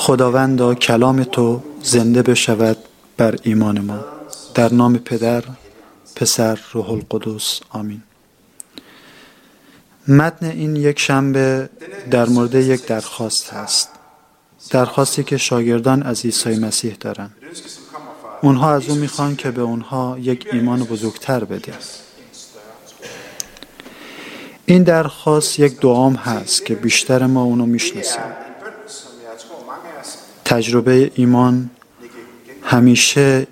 خداوندا کلام تو زنده بشود بر ایمان ما. در نام پدر پسر روح القدس آمین. متن این یک شنبه در مورد یک درخواست هست. درخواستی که شاگردان از عیسی مسیح دارن. اونها از او می‌خوان که به اونها یک ایمان بزرگتر بده این درخواست یک دعام هست که بیشتر ما اونو می‌شناسیم. تجربه ایمان همیشه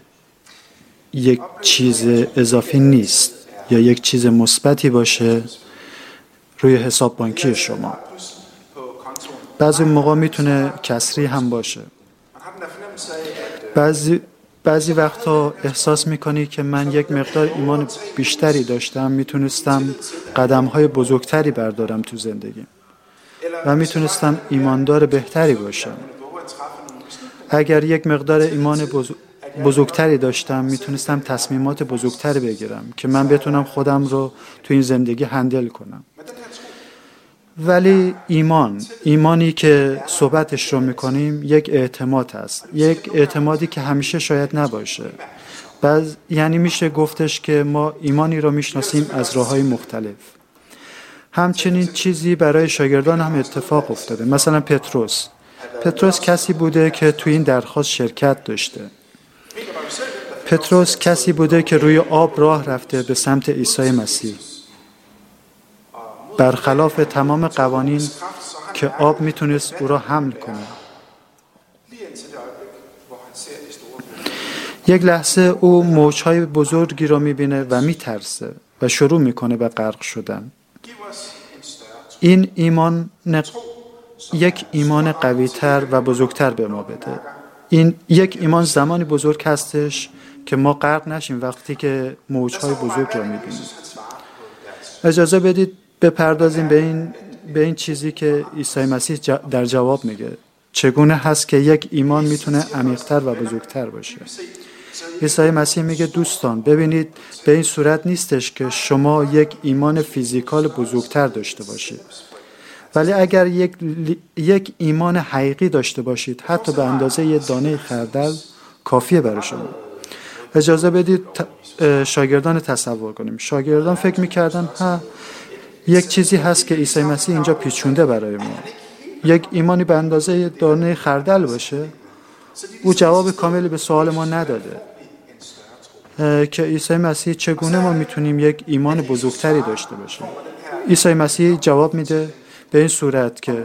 یک چیز اضافی نیست یا یک چیز مثبتی باشه روی حساب بانکی شما. بعضی موقع می‌تونه کسری هم باشه. بعضی بعضی وقتا احساس می‌کنی که من یک مقدار ایمان بیشتری داشتم می‌تونستم قدم های بزرگتری بردارم تو زندگی و می‌تونستم ایماندار بهتری باشم. اگر یک مقدار ایمان بزرگتری داشتم می‌تونستم تصمیمات بزرگتری بگیرم که من بتونم خودم رو تو این زندگی هندل کنم. ولی ایمان ایمانی که صحبتش رو می‌کنیم یک اعتماد هست یک اعتمادی که همیشه شاید نباشه. بعض یعنی میشه گفتش که ما ایمانی رو می‌شناسیم از راه های مختلف. همچنین چیزی برای شاگردان هم اتفاق افتاده. مثلا پتروس. پتروس کسی بوده که تو این درخواست شرکت داشته. پتروس کسی بوده که روی آب راه رفته به سمت عیسی مسیح. برخلاف تمام قوانین که آب می‌تونست او را حمل کنه. یک لحظه او موجهای بزرگی را می‌بینه و میترسه و شروع می‌کنه به غرق شدن. این ایمان یک ایمان قویتر و بزرگتر به ما بده. این یک ایمان زمانی بزرگ هستش که ما غرق نشیم وقتی که موجهای بزرگ را می‌بینیم. اجازه بدید بپردازیم به این به این چیزی که عیسی مسیح در جواب میگه. چگونه هست که یک ایمان می‌تونه عمیقتر و بزرگتر باشه؟ عیسی مسیح میگه دوستان ببینید به این صورت نیستش که شما یک ایمان فیزیکال بزرگتر داشته باشید. ولی اگر یک, یک ایمان حقیقی داشته باشید حتی به اندازه یه دانه خردل کافیه برای شما. اجازه بدید شاگردان تصور کنیم. شاگردان فکر می‌کردن ها یک چیزی هست که عیسی مسیح اینجا پیچونده برای ما. یک ایمانی به اندازه دانه خردل باشه او جواب کاملی به سوال ما نداده. که عیسی مسیح چگونه ما می‌تونیم یک ایمان بزرگتری داشته باشیم؟ عیسی مسیح جواب میده به این صورت که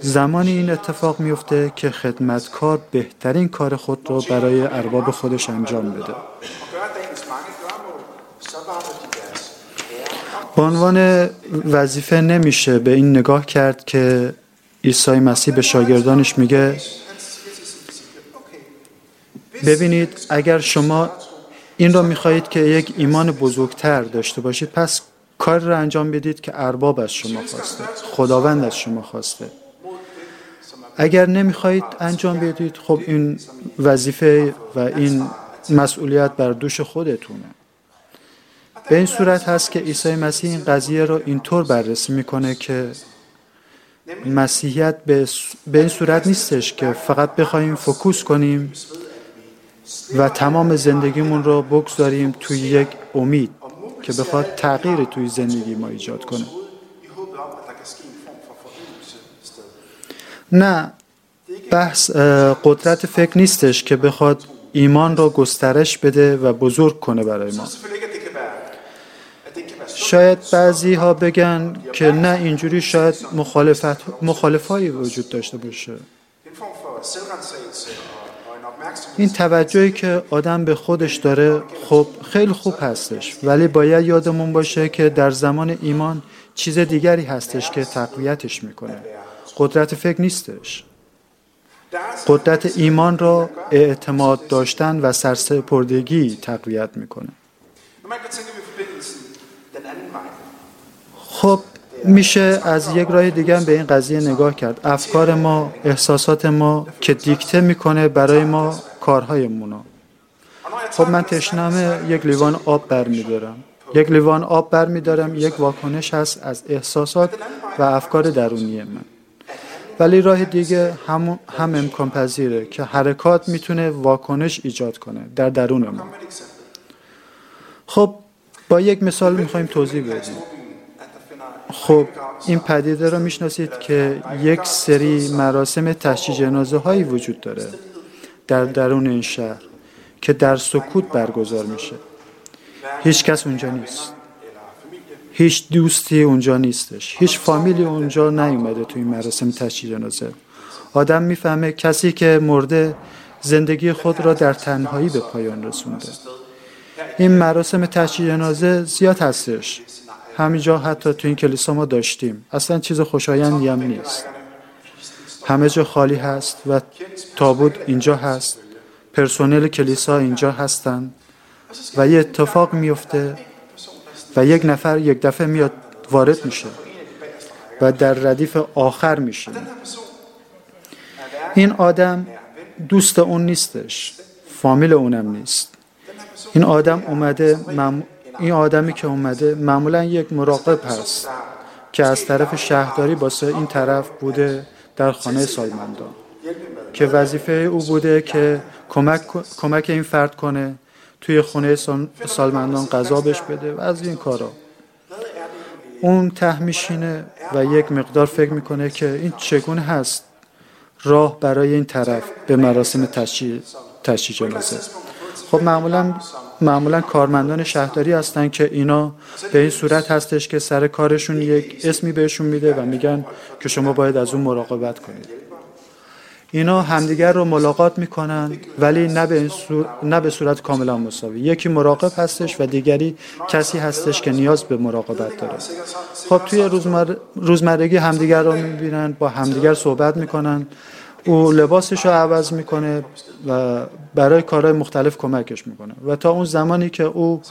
زمانی این اتفاق میفته که خدمتکار بهترین کار خود را برای ارباب خودش انجام بده. به عنوان وظیفه نمیشه به این نگاه کرد که عیسی مسیح به شاگردانش میگه ببینید اگر شما این را می‌خواهید که یک ایمان بزرگتر داشته باشید پس کار را انجام بدید که ارباب از شما خواسته. خداوند از شما خواسته. اگر نمی‌خواهید انجام بدید خب این وظیفه و این مسئولیت بر دوش خودتونه. به این صورت هست که عیسی مسیح این قضیه رو اینطور بررسی می‌کنه که مسیحیت به این صورت نیستش که فقط بخوایم فکوس کنیم و تمام زندگیمون رو بگذاریم توی یک امید. که بخواد تغییری توی زندگی ما ایجاد کنه. نه بحث قدرت فکر نیستش که بخواد ایمان را گسترش بده و بزرگ کنه برای ما. شاید بعضی ها بگن که نه اینجوری شاید مخالفت مخالفایی وجود داشته باشه. این توجهی که آدم به خودش داره خب خیلی خوب هستش. ولی باید یادمون باشه که در زمان ایمان چیز دیگری هستش که تقویتش می‌کنه. قدرت فکر نیستش. قدرت ایمان را اعتماد داشتن و سرسپردگی تقویت می‌کنه. خب میشه از یک راه دیگه به این قضیه نگاه کرد. افکار ما احساسات ما که دیکته می‌کنه برای ما کارهایمون خب من تشنمه یک لیوان آب برمیدارم. یک لیوان آب برمیدارم یک واکنش هست از احساسات و افکار درونی من. ولی راه دیگه هم, هم امکان پذیره که حرکات می‌تونه واکنش ایجاد کنه در درون ما. خب با یک مثال می‌خوایم توضیح بدیم. خب این پدیده را می‌شناسید که یک سری مراسم تشییع جنازه هایی وجود داره در درون این شهر که در سکوت برگزار میشه. هیچ کس اونجا نیست. هیچ دوستی اونجا نیستش. هیچ فامیلی اونجا نیومده توی این مراسم تشییع جنازه. آدم می‌فهمه کسی که مرده زندگی خود را در تنهایی به پایان رسونده. این مراسم تشییع جنازه زیاد هستش. همینجا حتی تو این کلیسا ما داشتیم. اصلا چیز خوشایندی هم نیست. همه جا خالی هست و تابوت اینجا هست. پرسنل کلیسا اینجا هستن. و یه اتفاق میفته و یک نفر یک دفعه میاد وارد میشه و در ردیف آخر میشه. این آدم دوست اون نیستش. فامیل اونم نیست. این آدم اومده این آدمی که اومده معمولا یک مراقب هست که از طرف شهرداری باسه این طرف بوده در خانه سالمندان که وظیفه او بوده که کمک, کمک این فرد کنه توی خونه سالمندان غذا بش بده و از این کارا. اون ته میشینه و یک مقدار فکر می‌کنه که این چگونه هست راه برای این طرف به مراسم تشییع جنازه. خب معمولا معمولا کارمندان شهرداری هستن که اینا به این صورت هستش که سر کارشون یک اسمی بهشون میده و میگن که شما باید از اون مراقبت کنید. اینا همدیگر رو ملاقات می‌کنن ولی نه به, نه به صورت کاملا مساوی. یکی مراقب هستش و دیگری کسی هستش که نیاز به مراقبت داره. خب توی روزمر... روزمرگی همدیگر رو می‌بینن با همدیگر صحبت می‌کنن. او لباسش رو عوض می‌کنه و برای کارهای مختلف کمکش می‌کنه. و تا اون زمانی که او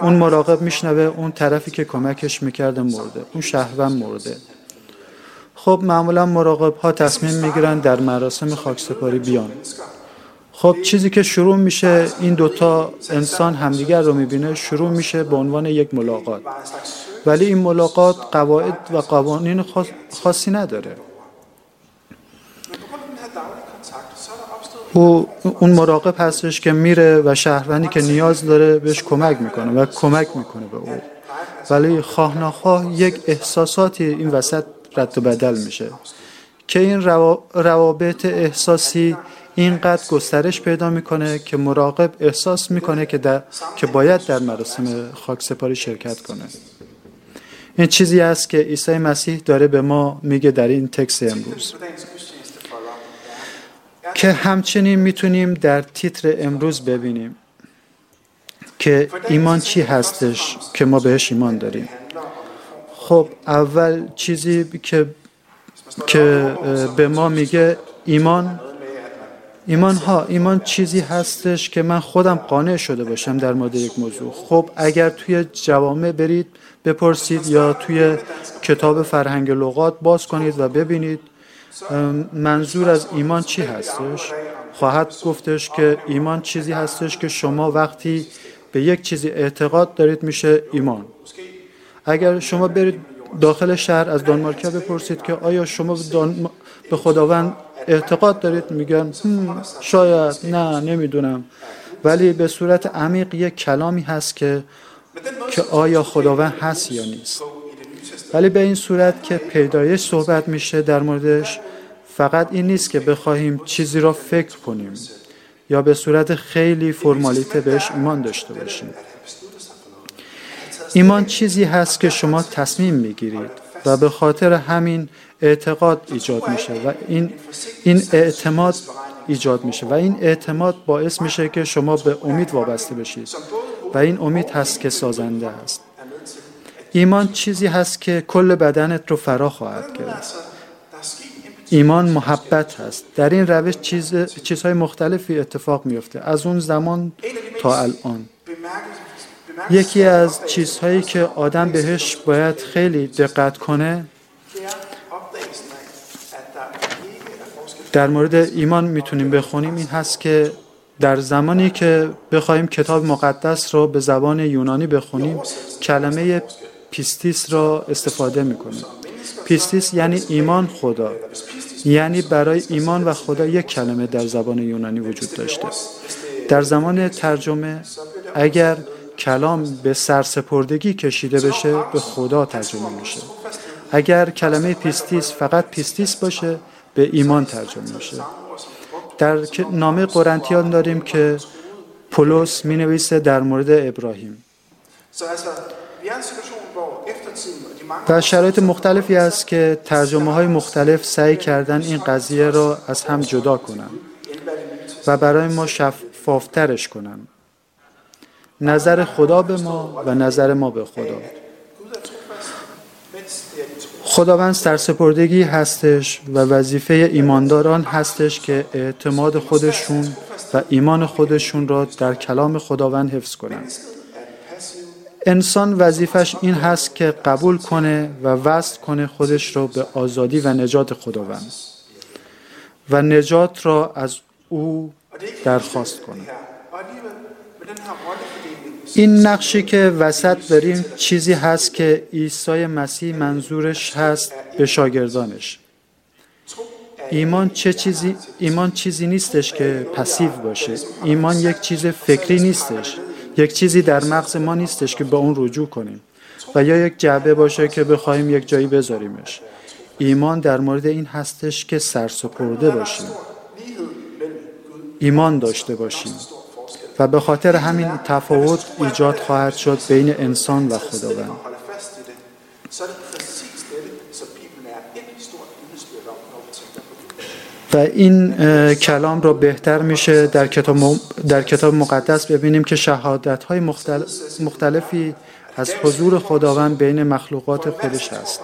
اون مراقب میشنوه اون طرفی که کمکش می‌کرده مرده اون شهروند مرده. خب معمولا مراقب ها تصمیم می‌گیرن در مراسم خاکسپاری بیان. خب چیزی که شروع میشه این دوتا انسان همدیگر رو می‌بینه شروع میشه به عنوان یک ملاقات. ولی این ملاقات قواعد و قوانین خاصی نداره. او اون مراقب هستش که میره و شهروندی که نیاز داره بهش کمک می‌کنه و کمک می‌کنه به او. ولی خواه یک احساساتی این وسط رد و بدل میشه. که این روابط احساسی اینقدر گسترش پیدا می‌کنه که مراقب احساس می‌کنه که, در، که باید در مراسم خاک سپاری شرکت کنه. این چیزی است که عیسی مسیح داره به ما میگه در این تکس امروز. که همچنین می‌تونیم در تیتر امروز ببینیم که ایمان چی هستش که ما بهش ایمان داریم. خب اول چیزی که که به ما میگه ایمان ایمان ها ایمان چیزی هستش که من خودم قانع شده باشم در مورد یک موضوع. خب اگر توی جوامع برید بپرسید یا توی کتاب فرهنگ لغات باز کنید و ببینید منظور از ایمان چی هستش؟ خواهد گفتش که ایمان چیزی هستش که شما وقتی به یک چیزی اعتقاد دارید میشه ایمان. اگر شما برید داخل شهر از دانمارکیا بپرسید که آیا شما. به خداوند اعتقاد دارید؟ میگن شاید نه نمی‌دونم. ولی به صورت عمیق یک کلامی هست که که آیا خداوند هست یا نیست. ولی به این صورت که پیدایش صحبت میشه در موردش فقط این نیست که بخواهیم چیزی را فکر کنیم یا به صورت خیلی فرمالیته بهش ایمان داشته باشیم. ایمان چیزی هست که شما تصمیم می‌گیرید و به خاطر همین اعتقاد ایجاد میشه و این این اعتماد ایجاد میشه و این اعتماد باعث میشه که شما به امید وابسته بشید و این امید هست که سازنده است ایمان چیزی هست که کل بدنت رو فرا خواهد کرد ایمان محبت هست. در این روش چیز، چیزهای مختلفی اتفاق میفته از اون زمان تا الان. یکی از چیزهایی که آدم بهش باید خیلی دقت کنه در مورد ایمان می‌تونیم بخونیم. این هست که در زمانی که بخوایم کتاب مقدس رو به زبان یونانی بخونیم کلمه πίστις را استفاده می‌کنیم πίστις یعنی ایمان خدا. یعنی برای ایمان و خدا یک کلمه در زبان یونانی وجود داشته. در زمان ترجمه اگر کلام به سرسپردگی کشیده بشه به خدا ترجمه میشه. اگر کلمه πίστις فقط πίστις باشه به ایمان ترجمه میشه. در نامه قرنتیان داریم که پولس می نویسه در مورد ابراهیم. در شرایط مختلفی است که ترجمه های مختلف سعی کردن این قضیه را از هم جدا کنند و برای ما شفافترش کنند نظر خدا به ما و نظر ما به خدا. خداوند سرسپردگی هستش و وظیفه ایمانداران هستش که اعتماد خودشون و ایمان خودشون را در کلام خداوند حفظ کنند. انسان وظیفش این هست که قبول کنه و وصل کنه خودش را به آزادی و نجات خداوند و نجات را از او درخواست کنه. این نقشی که وسط داریم چیزی هست که عیسی مسیح منظورش هست به شاگردانش. ایمان چه چیزی ایمان چیزی نیستش که پسیو باشه. ایمان یک چیز فکری نیستش. یک چیزی در مغز ما نیستش که به اون رجوع کنیم و یا یک جعبه باشه که بخوایم یک جایی بذاریمش. ایمان در مورد این هستش که سرسپرده باشیم. ایمان داشته باشیم. و به خاطر همین تفاوت ایجاد خواهد شد بین انسان و خداوند. و این کلام را بهتر میشه در کتاب, در کتاب مقدس ببینیم که شهادت های مختلفی از حضور خداوند بین مخلوقات خودش است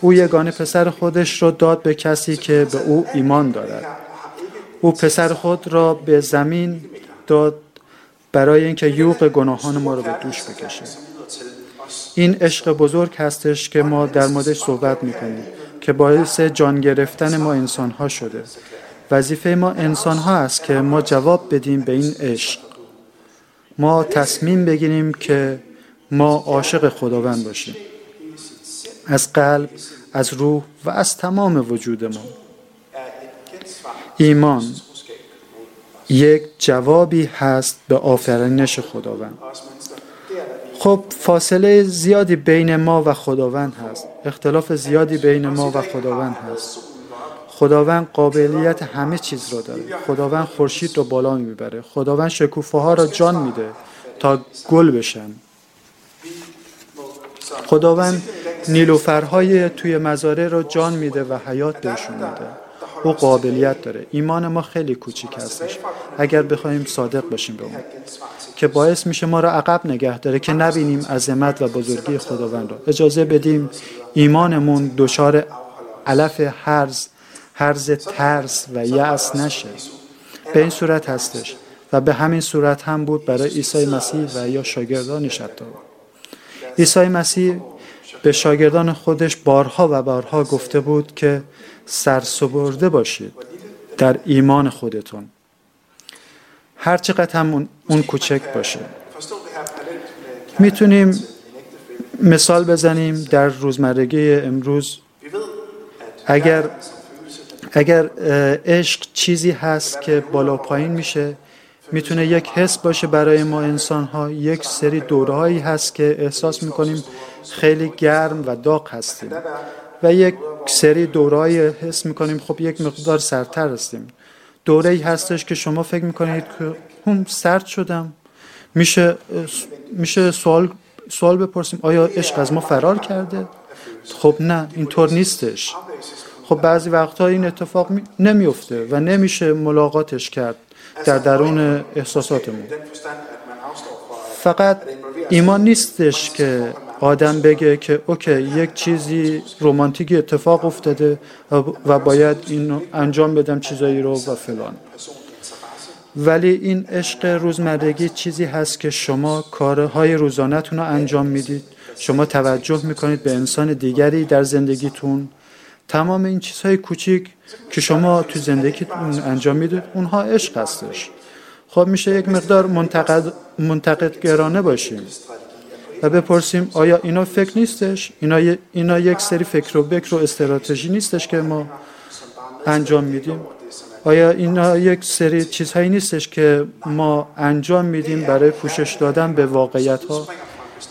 او یگانه پسر خودش را داد به کسی که به او ایمان دارد. او پسر خود را به زمین داد برای اینکه یوق گناهان ما رو به دوش بکشه. این عشق بزرگ هستش که ما در موردش صحبت می‌کنیم. که باعث جان گرفتن ما انسان ها شده. وظیفه ما انسان ها است که ما جواب بدیم به این عشق. ما تصمیم بگیریم که ما عاشق خداوند باشیم. از قلب از روح و از تمام وجود ما. ایمان یک جوابی هست به آفرینش خداوند. خب فاصله زیادی بین ما و خداوند هست. اختلاف زیادی بین ما و خداوند هست. خداوند قابلیت همه چیز را داره. خداوند خورشید رو بالا می‌بره. خداوند شکوفه ها را جان میده تا گل بشن. خداوند نیلوفرهای توی مزاره را جان میده و حیات بهشون میده. او قابلیت داره. ایمان ما خیلی کوچیک هستش. اگر بخوایم صادق باشیم به اون. که باعث میشه ما را عقب نگه داره که نبینیم عظمت و بزرگی خداوند را اجازه بدیم ایمانمون دچار علف هرز هرز ترس و یأس نشه. به این صورت هستش. و به همین صورت هم بود برای عیسی مسیح و یا شاگردانش حتی عیسی مسیح به شاگردان خودش بارها و بارها گفته بود که سرسپرده باشید در ایمان خودتون. هر چقدر هم اون کوچک باشه. می‌تونیم مثال بزنیم در روزمرگی امروز. اگر اگر عشق چیزی هست که بالا پایین میشه می‌تونه یک حس باشه برای ما انسان ها یک سری دورهایی هست که احساس می‌کنیم خیلی گرم و داغ هستیم. و یک سری دورهایی حس می‌کنیم خب یک مقدار سرتر هستیم. دوره ای هستش که شما فکر می‌کنید که هم سرد شدم. میشه میشه سوال سوال بپرسیم آیا عشق از ما فرار کرده؟ خب نه اینطور نیستش. خب بعضی وقتها این اتفاق نمیفته و نمیشه ملاقاتش کرد. در درون احساساتمون. فقط ایمان نیستش که آدم بگه که اوکی یک چیزی رومانتیکی اتفاق افتاده و باید این انجام بدم چیزایی رو و فلان. ولی این عشق روزمرگی چیزی هست که شما کارهای روزانهتون رو انجام می‌دید. شما توجه می‌کنید به انسان دیگری در زندگیتون. تمام این چیزهای کوچیک که شما تو زندگیتون انجام می‌دید اونها عشق هستش. خب میشه یک مقدار منتقد, منتقد گرانه باشیم و بپرسیم آیا اینا فکر نیستش؟ اینا, اینا یک سری فکر و بکر و استراتژی نیستش که ما انجام میدیم؟ آیا اینا یک سری چیزهایی نیستش که ما انجام میدیم برای پوشش دادن به واقعیت ها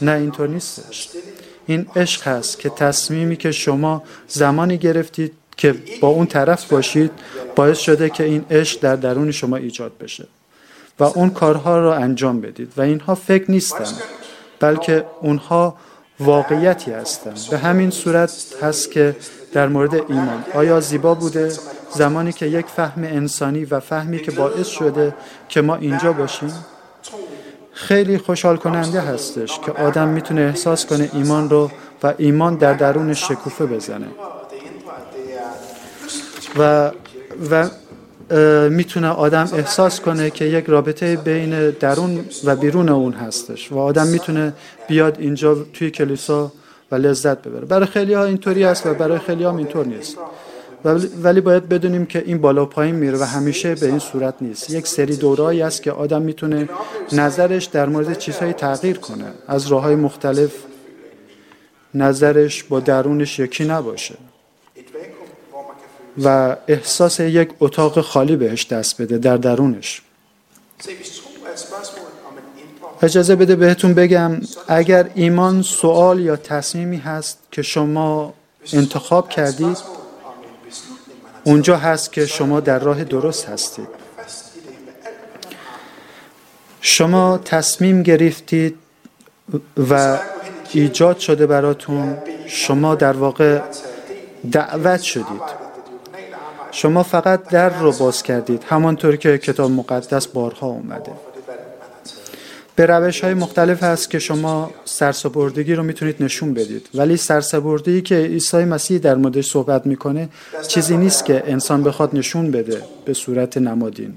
نه اینطور نیستش. این عشق هست که تصمیمی که شما زمانی گرفتید که با اون طرف باشید باعث شده که این عشق در درون شما ایجاد بشه و اون کارها رو انجام بدید و اینها فکر نیستن بلکه اونها واقعیتی هستند به همین صورت هست که در مورد ایمان آیا زیبا بوده؟ زمانی که یک فهم انسانی و فهمی که باعث شده که ما اینجا باشیم؟ خیلی خوشحال کننده هستش که آدم می‌تونه احساس کنه ایمان رو و ایمان در درونش شکوفه بزنه. و و می‌تونه آدم احساس کنه که یک رابطه بین درون و بیرون اون هستش و آدم می‌تونه بیاد اینجا توی کلیسا و لذت ببره. برای خیلی ها اینطوری است و برای خیلی ها اینطور نیست. ولی باید بدونیم که این بالا پایین میره و همیشه به این صورت نیست. یک سری دورایی است که آدم می‌تونه نظرش در مورد چیزهایی تغییر کنه. از راه های مختلف nظرش با درونش یکی نباشه. و احساس یک اتاق خالی بهش دست بده در درونش. اجازه بده بهتون بگم اگر ایمان سوال یا تصمیمی هست که شما انتخاب کردید اونجا هست که شما در راه درست هستید. شما تصمیم گرفتید و ایجاد شده براتون شما در واقع دعوت شدید. شما فقط در رو باز کردید. همانطور که کتاب مقدس بارها اومده. به روش های مختلف هست که شما سرسپردگی رو می‌تونید نشون بدید. ولی سرسپردگی که عیسی مسیح در موردش صحبت می‌کنه چیزی نیست که انسان بخواد نشون بده به صورت نمادین.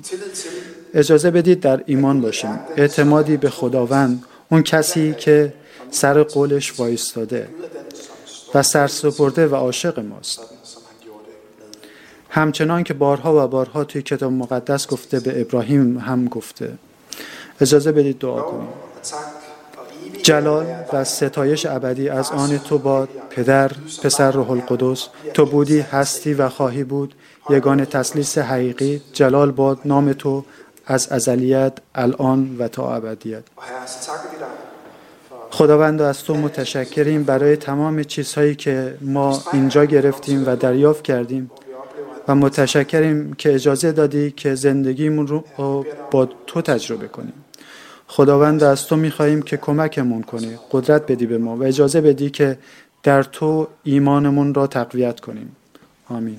اجازه بدید در ایمان باشیم. اعتمادی به خداوند اون کسی که سر قولش وایستاده و سرسپرده و عاشق ماست. همچنان که بارها و بارها توی کتاب مقدس گفته به ابراهیم هم گفته. اجازه بدید دعا کنیم. جلال و ستایش ابدی از آن تو باد پدر پسر روح القدس. تو بودی هستی و خواهی بود. یگان تسلیس حقیقی. جلال باد نام تو از ازلیت الان و تا ابدیت. خداوند از تو متشکریم برای تمام چیزهایی که ما اینجا گرفتیم و دریافت کردیم. و متشکریم که اجازه دادی که زندگیمون رو با تو تجربه کنیم. خداوند از تو می‌خواهیم که کمکمون کنی قدرت بدی به ما و اجازه بدی که در تو ایمانمون را تقویت کنیم. آمین.